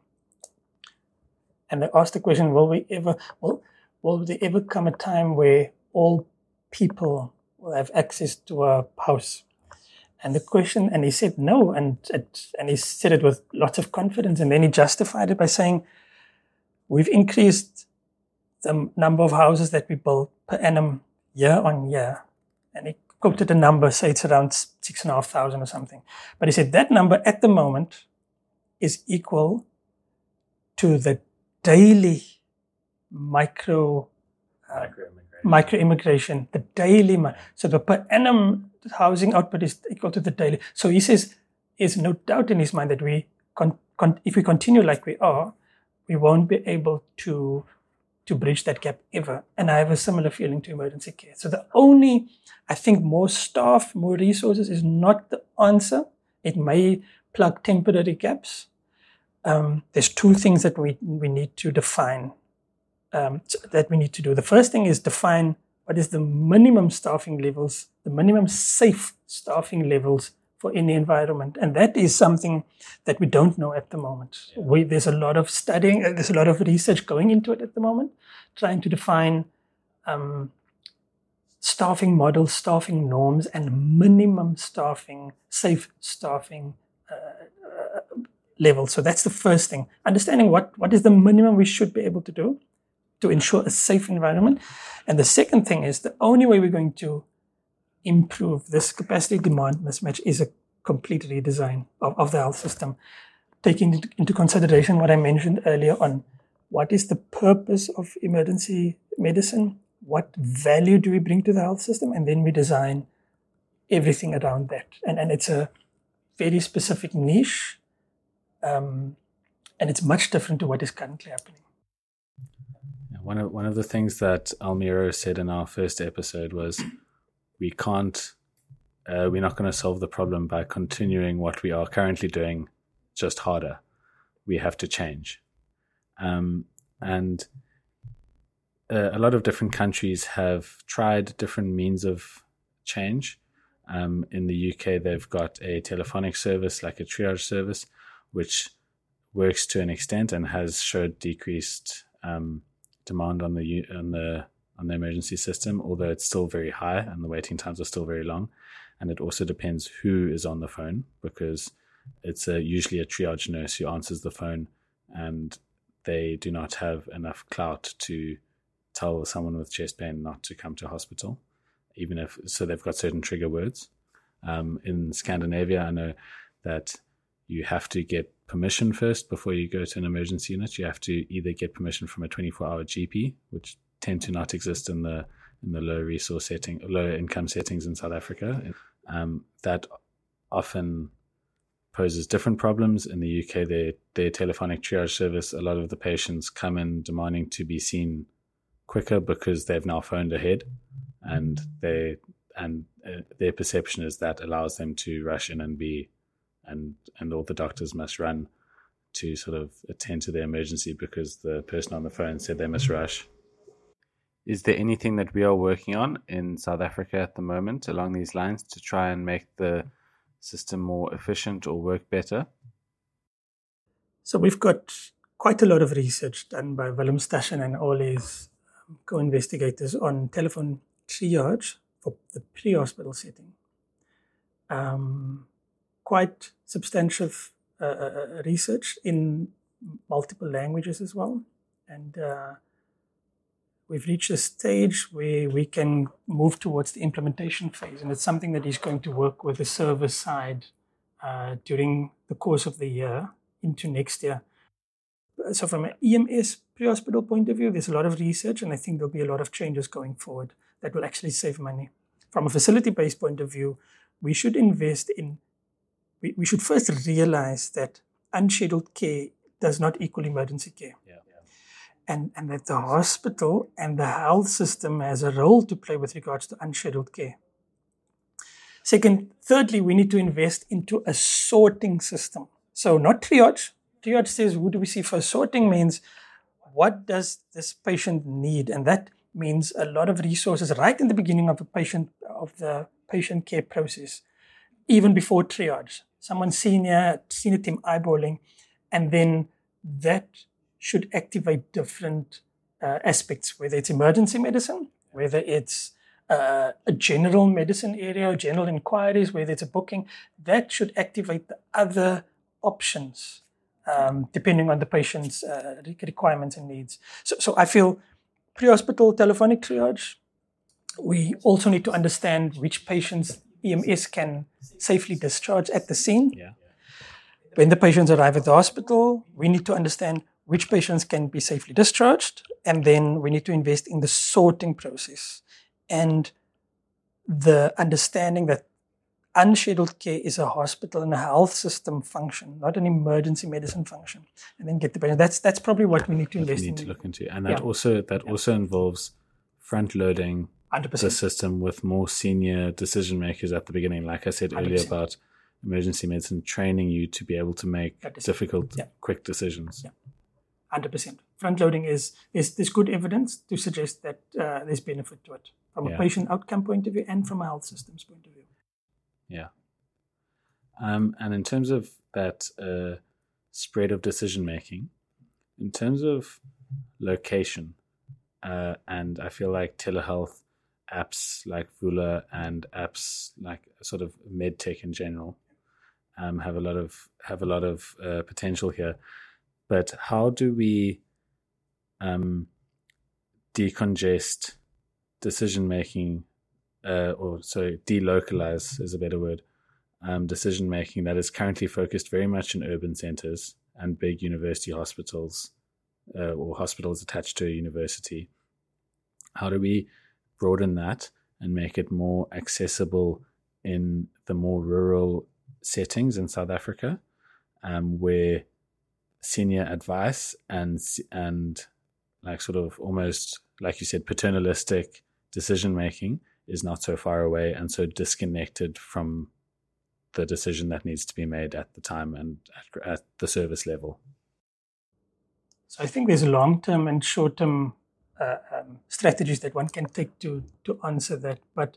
Speaker 2: And they asked the question, will we ever, will, will there ever come a time where all people will have access to a house? And the question, and he said no, and and he said it with lots of confidence, and then he justified it by saying, "We've increased the number of houses that we build per annum year on year and he quoted a number, say it's around six and a half thousand or something. But he said that number at the moment is equal to the daily micro uh, micro immigration, the daily. So the per annum housing output is equal to the daily. So he says, there's no doubt in his mind that we, con- con- if we continue like we are, we won't be able to to bridge that gap ever. And I have a similar feeling to emergency care. So the only, I think more staff, more resources is not the answer. It may plug temporary gaps. Um, there's two things that we, we need to define, um, that we need to do. The first thing is define what is the minimum staffing levels, the minimum safe staffing levels for any environment. And that is something that we don't know at the moment. We, there's a lot of studying, uh, there's a lot of research going into it at the moment, trying to define um, staffing models, staffing norms, and minimum staffing, safe staffing uh, uh, levels. So that's the first thing. Understanding what, what is the minimum we should be able to do to ensure a safe environment. And the second thing is the only way we're going to improve this capacity demand mismatch is a complete redesign of, of the health system, taking into consideration what I mentioned earlier on what is the purpose of emergency medicine, what value do we bring to the health system, and then we design everything around that. And, and it's a very specific niche, um, and it's much different to what is currently happening.
Speaker 1: One of one of the things that Almiro said in our first episode was we can't uh, we're not going to solve the problem by continuing what we are currently doing just harder. We have to change. Um, and uh, a lot of different countries have tried different means of change. Um, in the UK, they've got a telephonic service like a triage service, which works to an extent and has showed decreased um, demand on the on the on the emergency system, although it's still very high and the waiting times are still very long. And it also depends who is on the phone because it's a, usually a triage nurse who answers the phone and they do not have enough clout to tell someone with chest pain not to come to hospital, even if so they've got certain trigger words. Um, in Scandinavia, I know that you have to get permission first before you go to an emergency unit. You have to either get permission from a 24-hour GP, which tend to not exist in the in the low resource setting, low income settings in South Africa. Um, that often poses different problems. In the UK, their their telephonic triage service, a lot of the patients come in demanding to be seen quicker because they've now phoned ahead, and they and uh, their perception is that allows them to rush in and be, and and all the doctors must run to sort of attend to the emergency because the person on the phone said they must rush. Is there anything that we are working on in South Africa at the moment along these lines to try and make the system more efficient or work better?
Speaker 2: So we've got quite a lot of research done by Willem Stassen and all his um, co-investigators on telephone triage for the pre-hospital setting. Um, quite substantial uh, uh, uh, research in multiple languages as well, and uh, we've reached a stage where we can move towards the implementation phase. And it's something that he's going to work with the server side uh, during the course of the year into next year. So, from an EMS pre hospital point of view, there's a lot of research, and I think there'll be a lot of changes going forward that will actually save money. From a facility based point of view, we should invest in, we, we should first realize that unscheduled care does not equal emergency care and, and that the hospital and the health system has a role to play with regards to unscheduled care. Second, thirdly, we need to invest into a sorting system. So not triage. Triage says, who do we see first? Sorting means what does this patient need? And that means a lot of resources right in the beginning of the patient of the patient care process, even before triage. Someone senior, senior team eyeballing, and then that should activate different uh, aspects, whether it's emergency medicine, whether it's uh, a general medicine area, general inquiries, whether it's a booking, that should activate the other options um, depending on the patient's uh, requirements and needs. So, so I feel pre-hospital telephonic triage. We also need to understand which patients EMS can safely discharge at the scene.
Speaker 1: Yeah.
Speaker 2: When the patients arrive at the hospital, we need to understand which patients can be safely discharged, and then we need to invest in the sorting process and the understanding that unscheduled care is a hospital and a health system function, not an emergency medicine function, and then get the patient. That's that's probably what we need to invest We
Speaker 1: need
Speaker 2: in.
Speaker 1: to look into, and that yeah. also that yeah. also involves front loading 100%. the system with more senior decision makers at the beginning. Like I said 100%. earlier about emergency medicine, training you to be able to make difficult, yeah. quick decisions.
Speaker 2: 100%. Front loading is, is there's good evidence to suggest that uh, there's benefit to it from yeah. a patient outcome point of view and from a health systems point of view.
Speaker 1: Yeah. Um, and in terms of that uh, spread of decision making, in terms of location, uh, and I feel like telehealth apps like Vula and apps like sort of medtech in general um, have a lot of have a lot of uh, potential here but how do we um, decongest decision making, uh, or sorry, delocalize is a better word, um, decision making that is currently focused very much in urban centers and big university hospitals uh, or hospitals attached to a university? How do we broaden that and make it more accessible in the more rural settings in South Africa, um, where senior advice and and like sort of almost like you said paternalistic decision making is not so far away and so disconnected from the decision that needs to be made at the time and at, at the service level.
Speaker 2: So I think there's long-term and short-term uh, um, strategies that one can take to to answer that. But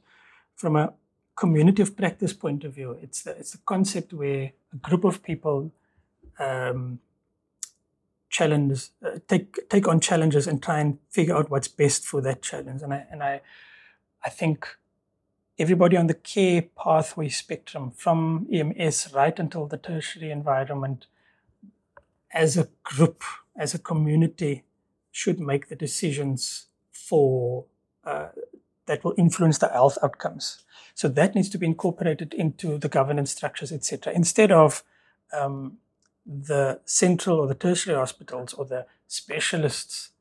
Speaker 2: from a community of practice point of view, it's the, it's a concept where a group of people um, challenge, uh, take take on challenges and try and figure out what's best for that challenge. And I and I, I think everybody on the care pathway spectrum, from EMS right until the tertiary environment, as a group, as a community, should make the decisions for uh, that will influence the health outcomes. So that needs to be incorporated into the governance structures, etc. Instead of um, the central or the tertiary hospitals or the specialists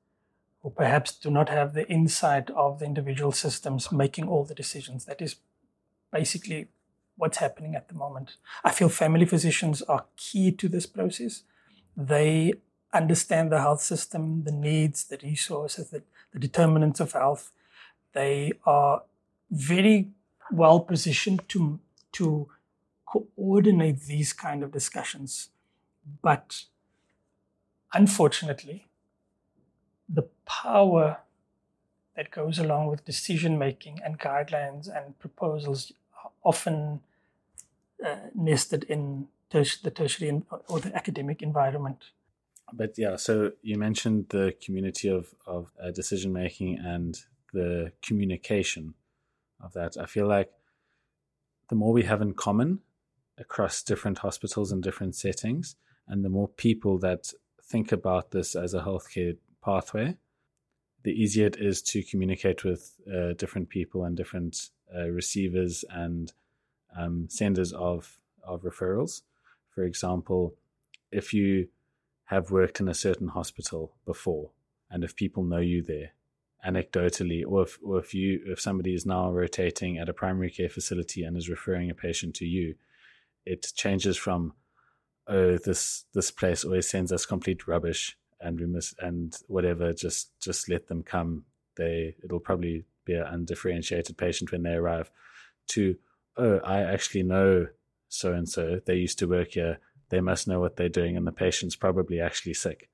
Speaker 2: who perhaps do not have the insight of the individual systems making all the decisions. That is basically what's happening at the moment. I feel family physicians are key to this process. They understand the health system, the needs, the resources, the, the determinants of health. They are very well positioned to, to coordinate these kind of discussions. But unfortunately, the power that goes along with decision making and guidelines and proposals are often uh, nested in the tertiary or the academic environment.
Speaker 1: But yeah, so you mentioned the community of of uh, decision making and the communication of that. I feel like the more we have in common across different hospitals and different settings, and the more people that think about this as a healthcare pathway, the easier it is to communicate with uh, different people and different uh, receivers and um, senders of of referrals. For example, if you have worked in a certain hospital before, and if people know you there, anecdotally, or if or if you if somebody is now rotating at a primary care facility and is referring a patient to you, it changes from oh this this place always sends us complete rubbish and we must and whatever just just let them come. They it'll probably be an undifferentiated patient when they arrive to oh i actually know so and so. They used to work here they must know what they're doing and the patient's probably actually sick.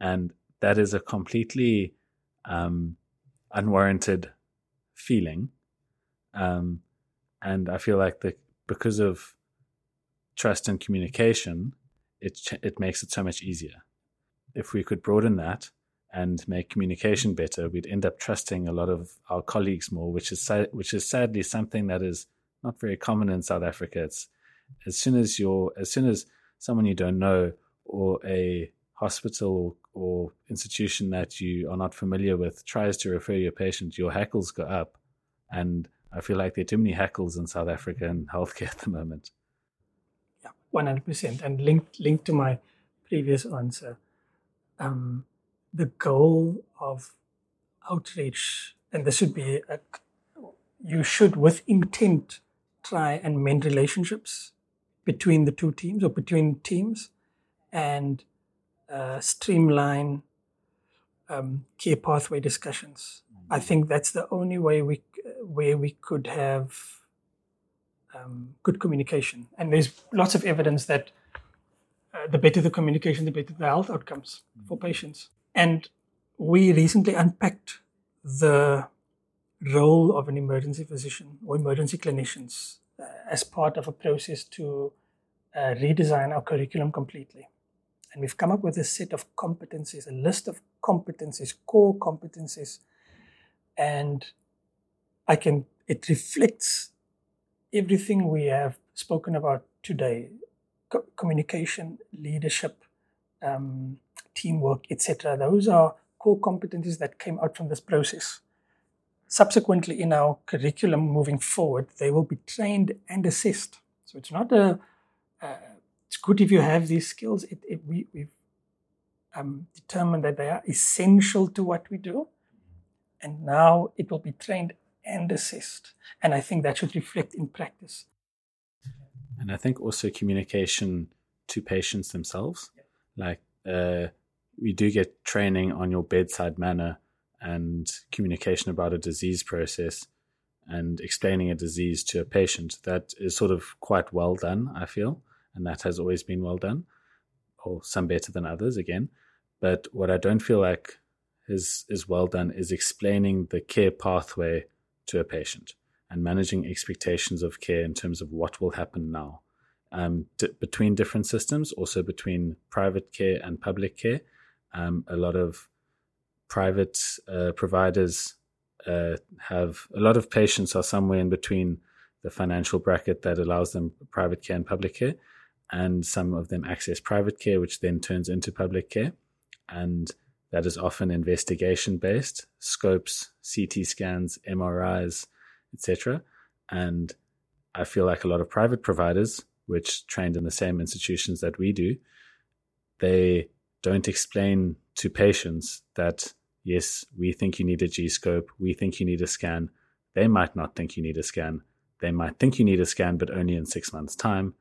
Speaker 1: And that is a completely um, unwarranted feeling. Um, and i feel like the because of trust and communication it it makes it so much easier. If we could broaden that and make communication better, we'd end up trusting a lot of our colleagues more, which is which is sadly something that is not very common in South Africa. It's as soon as you're as soon as someone you don't know or a hospital or institution that you are not familiar with tries to refer your patient, your hackles go up. And I feel like there are too many hackles in South Africa in healthcare at the moment.
Speaker 2: Yeah, one hundred percent. And linked linked to my previous answer um, the goal of outreach, and this should be a, you should, with intent, try and mend relationships between the two teams or between teams and uh, streamline um, care pathway discussions. I mm-hmm. think that's the only way we where we could have um, good communication. And there's lots of evidence that uh, the better the communication, the better the health outcomes for mm. patients. And we recently unpacked the role of an emergency physician or emergency clinicians uh, as part of a process to uh, redesign our curriculum completely. And we've come up with a set of competencies, a list of competencies, core competencies. And I can, it reflects everything we have spoken about today co- communication, leadership, um, teamwork, etc. Those are core competencies that came out from this process. Subsequently, in our curriculum moving forward, they will be trained and assessed. So it's not a, uh, it's good if you have these skills. It, it, we, we've um, determined that they are essential to what we do. And now it will be trained and assessed. And I think that should reflect in practice.
Speaker 1: And I think also communication to patients themselves. Like uh, we do get training on your bedside manner and communication about a disease process and explaining a disease to a patient. That is sort of quite well done, I feel. And that has always been well done, or some better than others again. But what I don't feel like is is well done is explaining the care pathway to a patient and managing expectations of care in terms of what will happen now um, between different systems, also between private care and public care. Um, a lot of private uh, providers uh, have a lot of patients are somewhere in between the financial bracket that allows them private care and public care, and some of them access private care, which then turns into public care. and that is often investigation based, scopes, CT scans, MRIs, etc. And I feel like a lot of private providers, which trained in the same institutions that we do, they don't explain to patients that yes, we think you need a G scope, we think you need a scan. They might not think you need a scan. They might think you need a scan, but only in six months' time,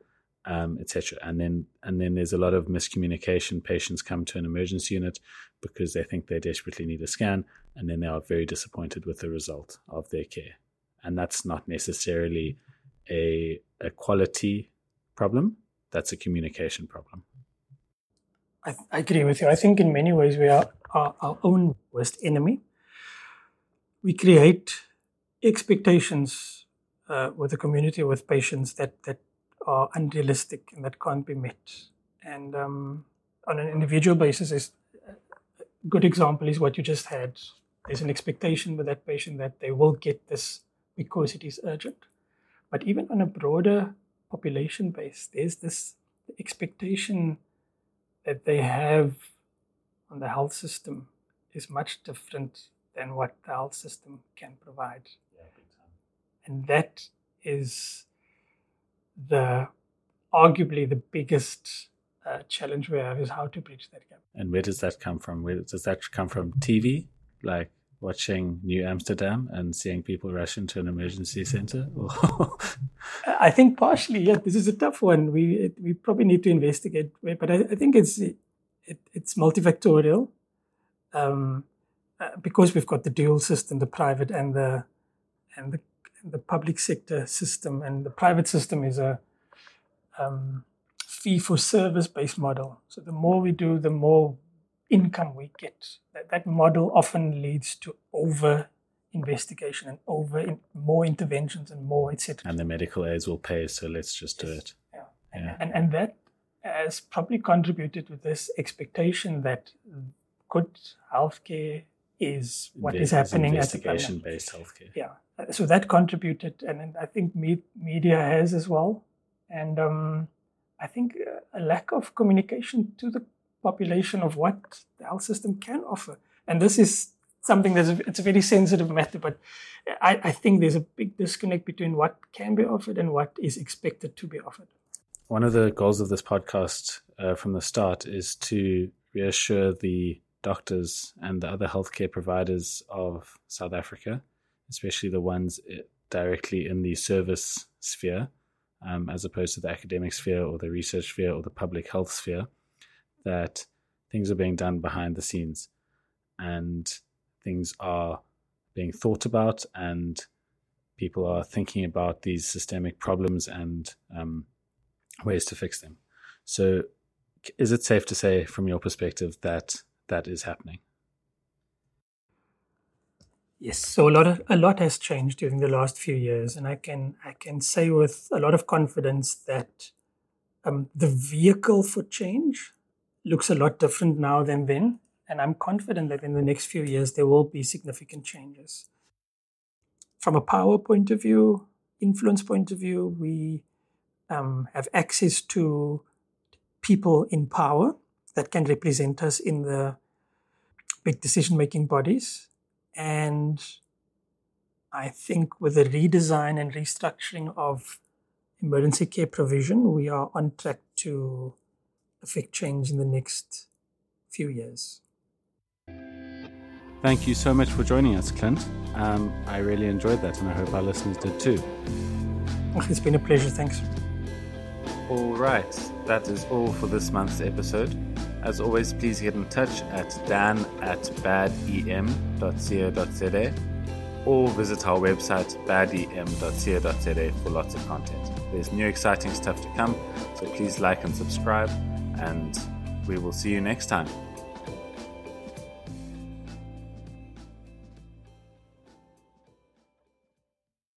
Speaker 1: um, etc. And then and then there's a lot of miscommunication. Patients come to an emergency unit because they think they desperately need a scan, and then they are very disappointed with the result of their care. And that's not necessarily a a quality problem. That's a communication problem.
Speaker 2: I, I agree with you. I think in many ways we are our, our own worst enemy. We create expectations uh, with the community, with patients that, that are unrealistic and that can't be met. And um, on an individual basis, is a good example is what you just had. There's an expectation with that patient that they will get this because it is urgent. But even on a broader population base, there's this expectation that they have on the health system is much different than what the health system can provide. Yeah, and that is the arguably the biggest uh, challenge we have is how to bridge that gap.
Speaker 1: And where does that come from? Where does that come from? TV, like watching New Amsterdam and seeing people rush into an emergency center?
Speaker 2: I think partially, yeah. This is a tough one. We we probably need to investigate, but I, I think it's it, it's multifactorial um, uh, because we've got the dual system, the private and the and the, the public sector system, and the private system is a um, fee for service based model. So the more we do, the more income we get. That, that model often leads to over investigation and over in, more interventions and more etc.
Speaker 1: And the medical aids will pay, so let's just do it.
Speaker 2: Yeah. yeah. And, and that has probably contributed to this expectation that good healthcare is what is happening
Speaker 1: investigation based healthcare.
Speaker 2: Yeah, so that contributed, and I think me- media has as well, and um, I think a lack of communication to the population of what the health system can offer, and this is something that's a, it's a very sensitive matter, but I, I think there's a big disconnect between what can be offered and what is expected to be offered.
Speaker 1: One of the goals of this podcast uh, from the start is to reassure the doctors and the other healthcare providers of South Africa, especially the ones uh, directly in the service sphere, um, as opposed to the academic sphere or the research sphere or the public health sphere, that things are being done behind the scenes and things are being thought about and people are thinking about these systemic problems and um, ways to fix them. So, is it safe to say, from your perspective, that that is happening?
Speaker 2: Yes, so a lot of, a lot has changed during the last few years, and I can I can say with a lot of confidence that um, the vehicle for change looks a lot different now than then, and I'm confident that in the next few years there will be significant changes. From a power point of view, influence point of view, we um, have access to people in power that can represent us in the big decision making bodies. And I think with the redesign and restructuring of emergency care provision, we are on track to affect change in the next few years.
Speaker 1: Thank you so much for joining us, Clint. Um, I really enjoyed that, and I hope our listeners did too.
Speaker 2: It's been a pleasure. Thanks.
Speaker 1: All right, that is all for this month's episode. As always, please get in touch at dan at badem.co.za or visit our website badem.co.za for lots of content. There's new exciting stuff to come, so please like and subscribe, and we will see you next time.